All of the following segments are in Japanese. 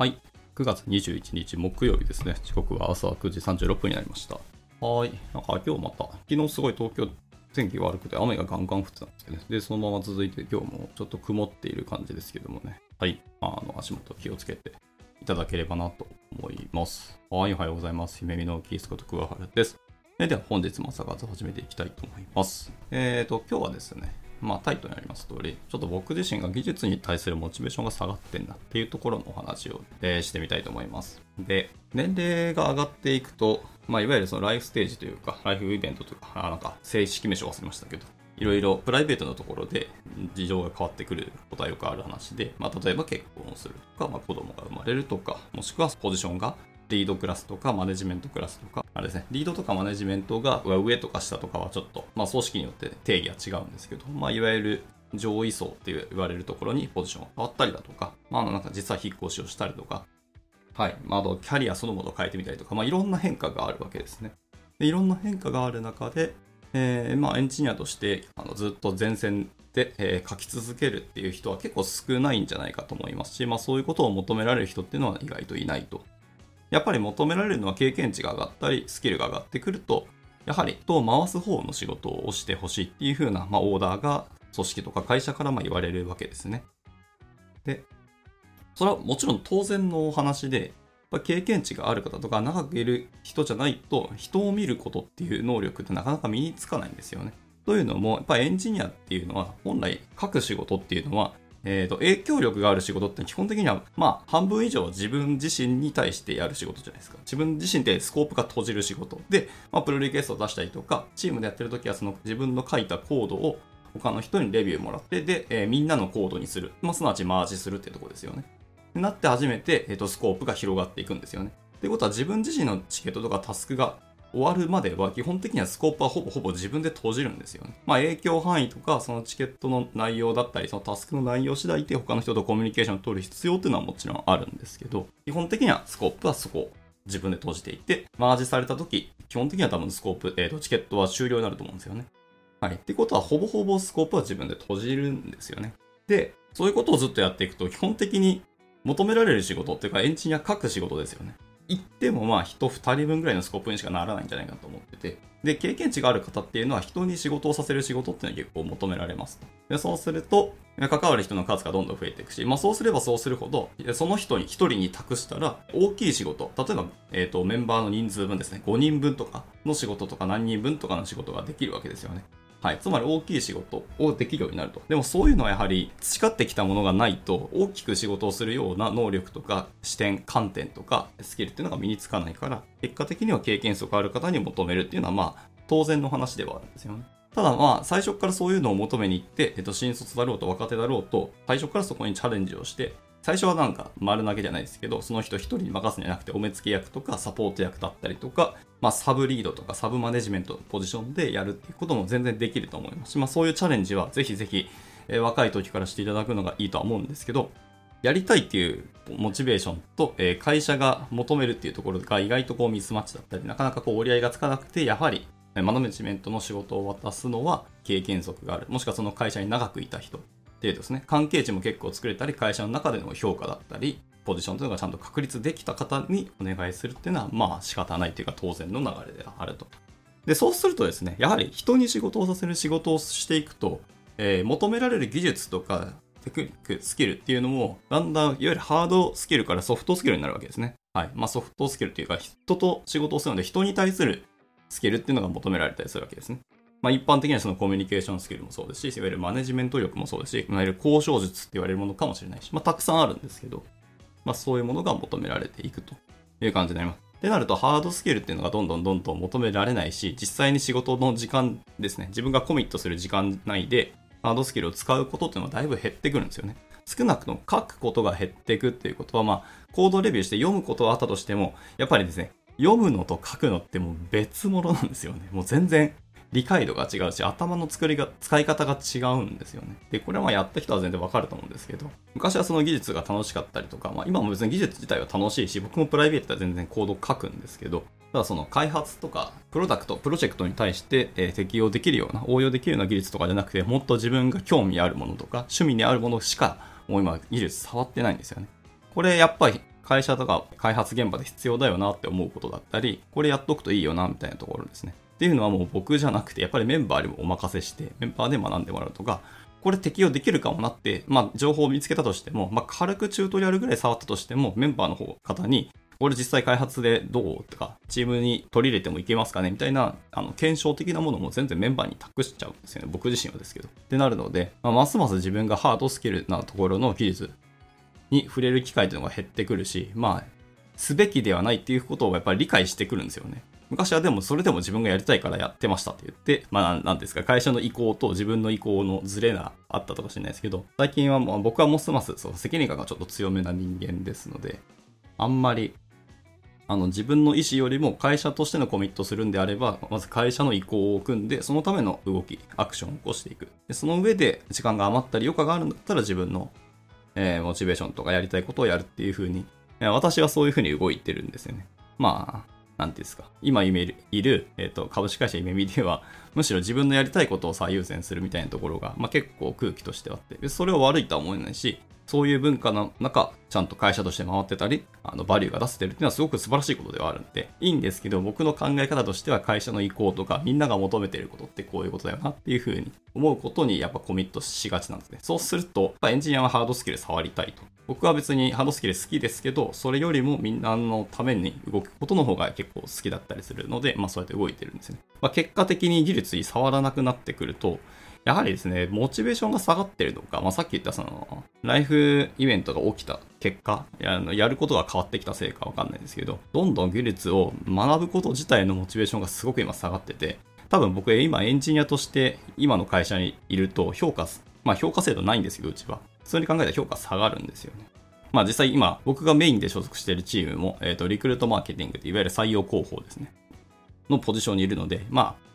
はい。9月21日木曜日ですね。時刻は朝9時36分になりました。はい。なんか今日また、昨日すごい東京天気が悪くて雨がガンガン降ってたんですけどね。で、そのまま続いて今日もちょっと曇っている感じですけどもね。はい。あの、足元気をつけていただければなと思います。はい。おはようございます。姫美のキースこと桑原です。えでは本日も朝活始めていきたいと思います。えーと、今日はですね、まあタイトルにあります通り、ちょっと僕自身が技術に対するモチベーションが下がってんなっていうところのお話を、えしてみたいと思います。で、年齢が上がっていくと、まあいわゆるそのライフステージというか、ライフイベントというか、あなんか正式名称忘れましたけど、いろいろプライベートのところで事情が変わってくることはよくある話で、まあ例えば結婚をするとか、まあ子供が生まれるとか、もしくはポジションがリードクラスとかマネジメントクラスとか、あれですね、リードとかマネジメントが上とか下とかはちょっと、まあ組織によって定義は違うんですけど、まあいわゆる上位層って言われるところにポジションが変わったりだとか、まあなんか実は引っ越しをしたりとか、はい、まああとキャリアそのものを変えてみたりとか、まあいろんな変化があるわけですね。でいろんな変化がある中で、えーまあエンジニアとしてあのずっと前線で、えー書き続けるっていう人は結構少ないんじゃないかと思いますし、まあそういうことを求められる人っていうのは意外といないとやっぱり求められるのは経験値が上がったり、スキルが上がってくると、やはり人を回す方の仕事をしてほしいっていう風な、まあ、オーダーが組織とか会社からま言われるわけですね。で、それはもちろん当然のお話で、経験値がある方とか長くいる人じゃないと人を見ることっていう能力ってなかなか身につかないんですよね。というのも、やっぱエンジニアっていうのは本来書く仕事っていうのはえー、と影響力がある仕事って基本的には、まあ、半分以上は自分自身に対してやる仕事じゃないですか。自分自身でスコープが閉じる仕事。で、まあ、プロリクエストを出したりとか、チームでやってるときはその自分の書いたコードを他の人にレビューもらって、で、えーみんなのコードにする。まあ、すなわちマージするっていうとこですよね。なって初めて、えー、とスコープが広がっていくんですよね。ってことは自分自身のチケットとかタスクが終わるまでは基本的にはスコープはほぼほぼ自分で閉じるんですよね。まあ影響範囲とかそのチケットの内容だったりそのタスクの内容次第で他の人とコミュニケーションを取る必要っていうのはもちろんあるんですけど基本的にはスコープはそこ自分で閉じていてマージされた時基本的には多分スコープ、えー、とチケットは終了になると思うんですよね。はい。ってことはほぼほぼスコープは自分で閉じるんですよね。で、そういうことをずっとやっていくと基本的に求められる仕事っていうかエンジニア書く仕事ですよね。言ってもまあ人2人分ぐらいのスコープにしかならないんじゃないかと思ってて。で、経験値がある方っていうのは人に仕事をさせる仕事っていうのは結構求められます。で、そうすると、関わる人の数がどんどん増えていくし、まあそうすればそうするほど、その人に1人に託したら、大きい仕事、例えば、えっ、と、メンバーの人数分ですね、5人分とかの仕事とか何人分とかの仕事ができるわけですよね。はい。つまり大きい仕事をできるようになると。でもそういうのはやはり培ってきたものがないと大きく仕事をするような能力とか視点、観点とかスキルっていうのが身につかないから、結果的には経験則ある方に求めるっていうのはまあ当然の話ではあるんですよね。ただまあ最初からそういうのを求めに行って、えっと、新卒だろうと若手だろうと、最初からそこにチャレンジをして、最初はなんか丸投げじゃないですけど、その人一人に任すんじゃなくて、お目付け役とかサポート役だったりとか、まあサブリードとかサブマネジメントのポジションでやるっていうことも全然できると思いますし、まあそういうチャレンジはぜひぜひ、えー若い時からしていただくのがいいとは思うんですけど、やりたいっていうモチベーションと、えー会社が求めるっていうところが意外とこうミスマッチだったり、なかなかこう折り合いがつかなくて、やはりマネジメントの仕事を渡すのは経験則がある。もしくはその会社に長くいた人っていうですね、関係値も結構作れたり、会社の中での評価だったり、ポジションというのがちゃんと確立できた方にお願いするっていうのは、まあ仕方ないというか当然の流れであると。で、そうするとですね、やはり人に仕事をさせる仕事をしていくと、えー求められる技術とかテクニック、スキルっていうのも、だんだん、いわゆるハードスキルからソフトスキルになるわけですね。はい。まあソフトスキルっていうか、人と仕事をするので、人に対するスキルっていうのが求められたりするわけですね。まあ一般的にはそのコミュニケーションスキルもそうですし、いわゆるマネジメント力もそうですし、いわゆる交渉術って言われるものかもしれないし、まあたくさんあるんですけど、まあそういうものが求められていくという感じになります。ってなると、ハードスキルっていうのがどんどんどんどん求められないし、実際に仕事の時間ですね、自分がコミットする時間内で、ハードスキルを使うことっていうのはだいぶ減ってくるんですよね。少なくとも書くことが減っていくっていうことは、まあ、コードレビューして読むことはあったとしても、やっぱりですね、読むのと書くのってもう別物なんですよね。もう全然理解度が違うし、頭の作りが、使い方が違うんですよね。で、これはまあやった人は全然わかると思うんですけど、昔はその技術が楽しかったりとか、まあ今も別に技術自体は楽しいし、僕もプライベートでは全然コード書くんですけど、ただその開発とか、プロダクト、プロジェクトに対して、え適用できるような、応用できるような技術とかじゃなくて、もっと自分が興味あるものとか、趣味にあるものしか、もう今技術触ってないんですよね。これやっぱり会社とか開発現場で必要だよなって思うことだったり、これやっとくといいよなみたいなところですね。っていうのはもう僕じゃなくて、やっぱりメンバーにもお任せして、メンバーで学んでもらうとか、これ適用できるかもなって、まあ、情報を見つけたとしても、まあ、軽くチュートリアルぐらい触ったとしても、メンバーの方、方に、これ実際開発でどうとか、チームに取り入れてもいけますかねみたいな、あの、検証的なものも全然メンバーに託しちゃうんですよね。僕自身はですけど。ってなるので、まあ、ますます自分がハードスキルなところの技術に触れる機会というのが減ってくるし、まあ、すべきではないっていうことをやっぱり理解してくるんですよね。昔はでもそれでも自分がやりたいからやってましたって言って、まあなんですか、会社の意向と自分の意向のズレがあったとかしれないですけど、最近はもう僕はますますそう責任感がちょっと強めな人間ですので、あんまりあの自分の意思よりも会社としてのコミットするんであれば、まず会社の意向を組んで、そのための動き、アクションを起こしていく。でその上で時間が余ったり余暇があるんだったら自分の、えー、モチベーションとかやりたいことをやるっていう風に、私はそういう風に動いてるんですよね。まあ、なんていうんですか。今いる、いるえーと、株式会社夢見では、むしろ自分のやりたいことを最優先するみたいなところが、まあ、結構空気としてあって、それは悪いとは思えないし、そういう文化の中、ちゃんと会社として回ってたり、あの、バリューが出せてるっていうのはすごく素晴らしいことではあるんで、いいんですけど、僕の考え方としては会社の意向とか、みんなが求めてることってこういうことだよなっていうふうに思うことにやっぱコミットしがちなんですね。そうすると、エンジニアはハードスキル触りたいと。僕は別にハードスキル好きですけど、それよりもみんなのために動くことの方が結構好きだったりするので、まあそうやって動いてるんですね。まあ結果的に技術に触らなくなってくると、やはりですね、モチベーションが下がってるのか、まあ、さっき言ったその、ライフイベントが起きた結果、ややることが変わってきたせいかわかんないですけど、どんどん技術を学ぶこと自体のモチベーションがすごく今下がってて、多分僕今エンジニアとして今の会社にいると評価、まあ評価制度ないんですけど、うちは。普通に考えたら評価下がるんですよね。まあ実際今僕がメインで所属しているチームも、えっ、ー、と、リクルートマーケティングっていわゆる採用広報ですね。のポジションにいるので、まあ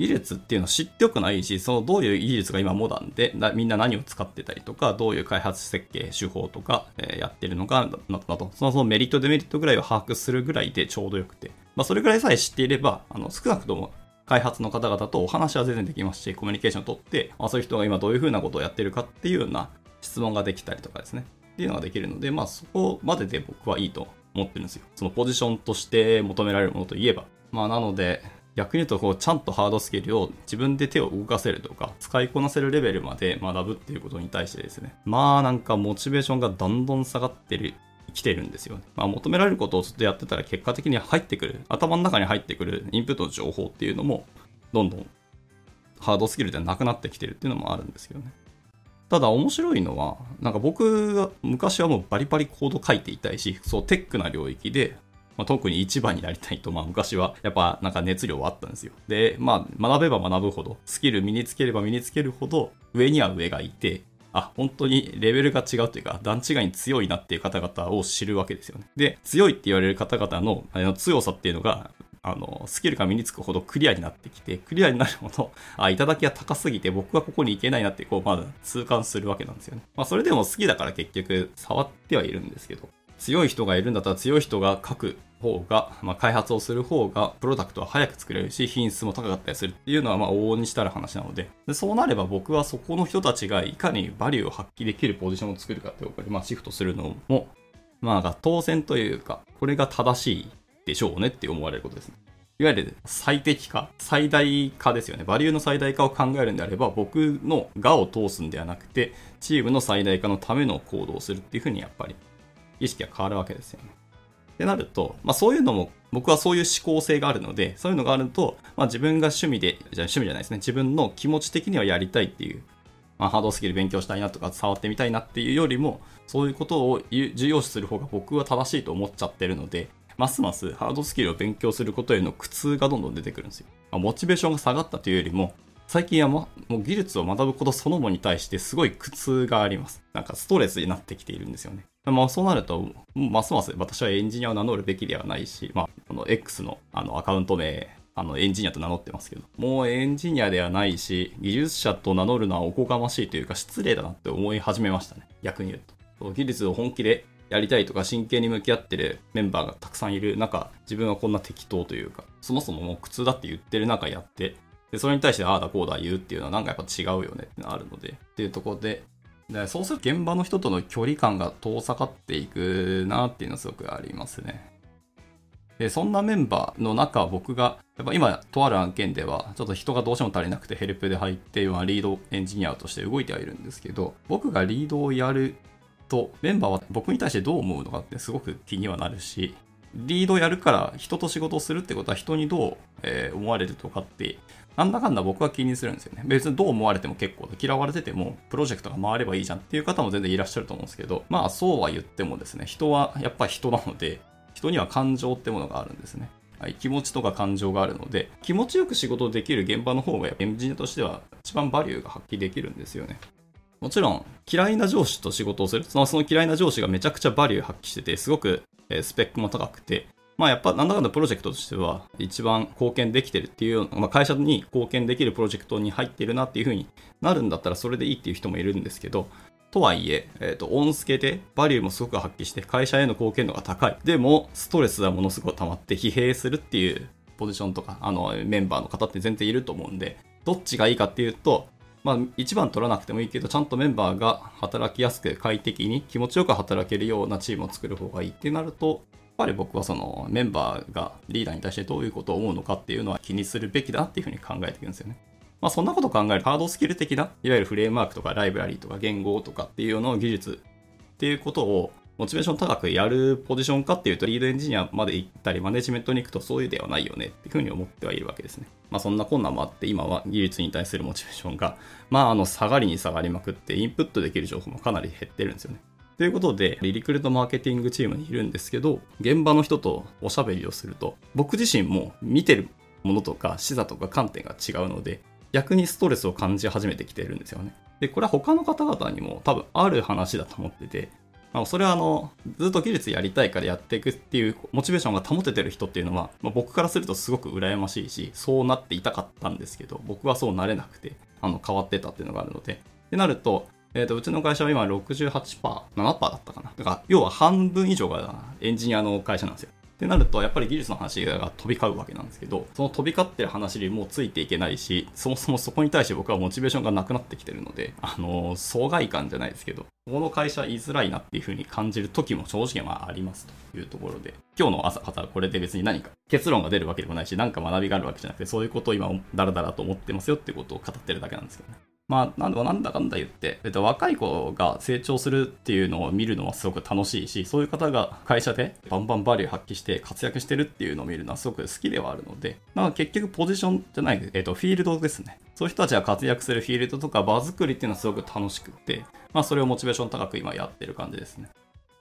技術っていうのを知っておくのはいいし、そのどういう技術が今モダンで、みんな何を使ってたりとか、どういう開発設計手法とか、え、やってるのかなどなど、そのそのメリットデメリットぐらいを把握するぐらいでちょうどよくて、まあそれぐらいさえ知っていれば、あの少なくとも開発の方々とお話は全然できますし、コミュニケーションを取って、まあ、そういう人が今どういうふうなことをやってるかっていうような質問ができたりとかですね。っていうのができるので、まあそこまでで僕はいいと思ってるんですよ。そのポジションとして求められるものといえば。まあなので、逆に言うとこうちゃんとハードスキルを自分で手を動かせるとか使いこなせるレベルまで学ぶっていうことに対してですねまあなんかモチベーションがどんどん下がってる来てるんですよね。まあ、求められることをずっとやってたら結果的に入ってくる、頭の中に入ってくるインプットの情報っていうのも、どんどんハードスキルではなくなってきてるっていうのもあるんですけどね。ただ面白いのは、なんか僕が昔はもうバリバリコード書いていたいし、そうテックな領域でまあ、特に一番になりたいと、まあ昔はやっぱなんか熱量はあったんですよ。で、まあ学べば学ぶほど、スキル身につければ身につけるほど、上には上がいて、あ、本当にレベルが違うというか、段違いに強いなっていう方々を知るわけですよね。で、強いって言われる方々のあの強さっていうのが、あの、スキルが身につくほどクリアになってきて、クリアになるほど、あ、頂きが高すぎて僕はここに行けないなって、こう、まだ痛感するわけなんですよね。まあ、それでも好きだから結局触ってはいるんですけど、強い人がいるんだったら強い人が書く方が、まあ、開発をする方が、プロダクトは早く作れるし、品質も高かったりするっていうのは、まあ、往々にしたら話なのでで、そうなれば僕はそこの人たちがいかにバリューを発揮できるポジションを作るかっていうことに、まあ、シフトするのも、まあ、当然というか、これが正しいでしょうねって思われることですね。いわゆる最適化、最大化ですよね。バリューの最大化を考えるんであれば、僕のがを通すんではなくて、チームの最大化のための行動をするっていうふうにやっぱり意識が変わるわけですよね。ってなると、まあそういうのも、僕はそういう思考性があるので、そういうのがあると、まあ自分が趣味で、じゃ趣味じゃないですね、自分の気持ち的にはやりたいっていう、まあハードスキル勉強したいなとか触ってみたいなっていうよりも、そういうことを重要視する方が僕は正しいと思っちゃってるので、ますますハードスキルを勉強することへの苦痛がどんどん出てくるんですよ。まあ、モチベーションが下がったというよりも、最近はもう技術を学ぶことそのものに対してすごい苦痛があります。なんかストレスになってきているんですよね。まあそうなると、ますます私はエンジニアを名乗るべきではないし、まあ、この X のあのアカウント名、あのエンジニアと名乗ってますけど、もうエンジニアではないし、技術者と名乗るのはおこがましいというか失礼だなって思い始めましたね。逆に言うと。技術を本気でやりたいとか真剣に向き合ってるメンバーがたくさんいる中、自分はこんな適当というか、そもそももう苦痛だって言ってる中やって、で、それに対してああだこうだ言うっていうのはなんかやっぱ違うよねってのあるので、っていうところで、でそうすると現場の人との距離感が遠ざかっていくなっていうのはすごくありますね。で、そんなメンバーの中、僕が、やっぱ今、とある案件では、ちょっと人がどうしても足りなくてヘルプで入って、今、リードエンジニアとして動いてはいるんですけど、僕がリードをやると、メンバーは僕に対してどう思うのかってすごく気にはなるし、リードやるから人と仕事をするってことは人にどう、えー、思われるとかって、なんだかんだ僕は気にするんですよね。別にどう思われても結構嫌われてても、プロジェクトが回ればいいじゃんっていう方も全然いらっしゃると思うんですけど、まあそうは言ってもですね、人はやっぱ人なので、人には感情ってものがあるんですね。はい、気持ちとか感情があるので、気持ちよく仕事できる現場の方がエンジニアとしては一番バリューが発揮できるんですよね。もちろん、嫌いな上司と仕事をする。そのその嫌いな上司がめちゃくちゃバリュー発揮してて、すごくスペックも高くて、まあやっぱなんだかんだプロジェクトとしては一番貢献できてるっていうような、まあ、会社に貢献できるプロジェクトに入ってるなっていう風になるんだったらそれでいいっていう人もいるんですけど、とはいえ、えっ、ー、と、オンスケでバリューもすごく発揮して、会社への貢献度が高い。でも、ストレスはものすごく溜まって疲弊するっていうポジションとか、あの、メンバーの方って全然いると思うんで、どっちがいいかっていうと、まあ、一番取らなくてもいいけど、ちゃんとメンバーが働きやすく快適に気持ちよく働けるようなチームを作る方がいいってなると、やっぱり僕はそのメンバーがリーダーに対してどういうことを思うのかっていうのは気にするべきだっていうふうに考えていくんですよね。まあ、そんなこと考えるハードスキル的な、いわゆるフレームワークとかライブラリーとか言語とかっていうような技術っていうことをモチベーション高くやるポジションかっていうと、リードエンジニアまで行ったり、マネジメントに行くとそういうではないよねっていうふうに思ってはいるわけですね。まあそんな困難もあって、今は技術に対するモチベーションが、まああの下がりに下がりまくって、インプットできる情報もかなり減ってるんですよね。ということで、リクルートマーケティングチームにいるんですけど、現場の人とおしゃべりをすると、僕自身も見てるものとか視座とか観点が違うので、逆にストレスを感じ始めてきてるんですよね。で、これは他の方々にも多分ある話だと思ってて、まあ、それはあの、ずっと技術やりたいからやっていくっていうモチベーションが保ててる人っていうのは、まあ、僕からするとすごく羨ましいし、そうなっていたかったんですけど、僕はそうなれなくて、あの、変わってたっていうのがあるので。ってなると、えっ、ー、と、うちの会社は今68%、7%だったかな。だから、要は半分以上がエンジニアの会社なんですよ。ってなると、やっぱり技術の話が飛び交うわけなんですけど、その飛び交ってる話にもうついていけないし、そもそもそこに対して僕はモチベーションがなくなってきてるので、あの、疎外感じゃないですけど、この会社居づらいなっていう風に感じる時も正直まありますというところで、今日の朝方はこれで別に何か結論が出るわけでもないし、何か学びがあるわけじゃなくて、そういうことを今ダラダラと思ってますよってことを語ってるだけなんですけどね。まあ、なんだなんだかんだ言って、えっと、若い子が成長するっていうのを見るのはすごく楽しいし、そういう方が会社でバンバンバリュー発揮して活躍してるっていうのを見るのはすごく好きではあるので、まあ結局ポジションじゃない、えっと、フィールドですね。そういう人たちが活躍するフィールドとか場作りっていうのはすごく楽しくって、まあそれをモチベーション高く今やってる感じですね。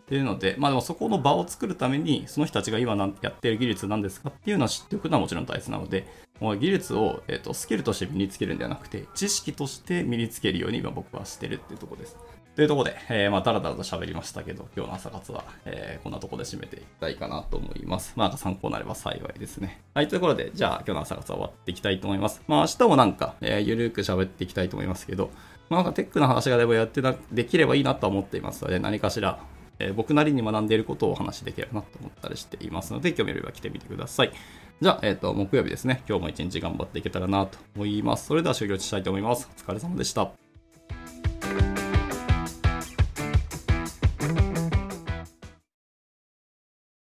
っていうので、まあでもそこの場を作るために、その人たちが今やってる技術なんですかっていうのは知っておくのはもちろん大切なので、もう技術を、えーと、スキルとして身につけるんではなくて、知識として身につけるように今僕はしてるっていうとこです。というところで、えー、まあ、だらだらと喋りましたけど、今日の朝活は、えー、こんなところで締めていきたいかなと思います。まあ、参考になれば幸いですね。はい、ということで、じゃあ、今日の朝活は終わっていきたいと思います。まあ、明日もなんか、えー、ゆるく喋っていきたいと思いますけど、まあ、なんかテックの話がでもやってな、できればいいなとは思っていますので、何かしら、え、僕なりに学んでいることをお話しできればなと思ったりしていますので、興味あれば来てみてください。じゃあ、えっ、ー、と、木曜日ですね。今日も一日頑張っていけたらなと思います。それでは終了したいと思います。お疲れ様でした。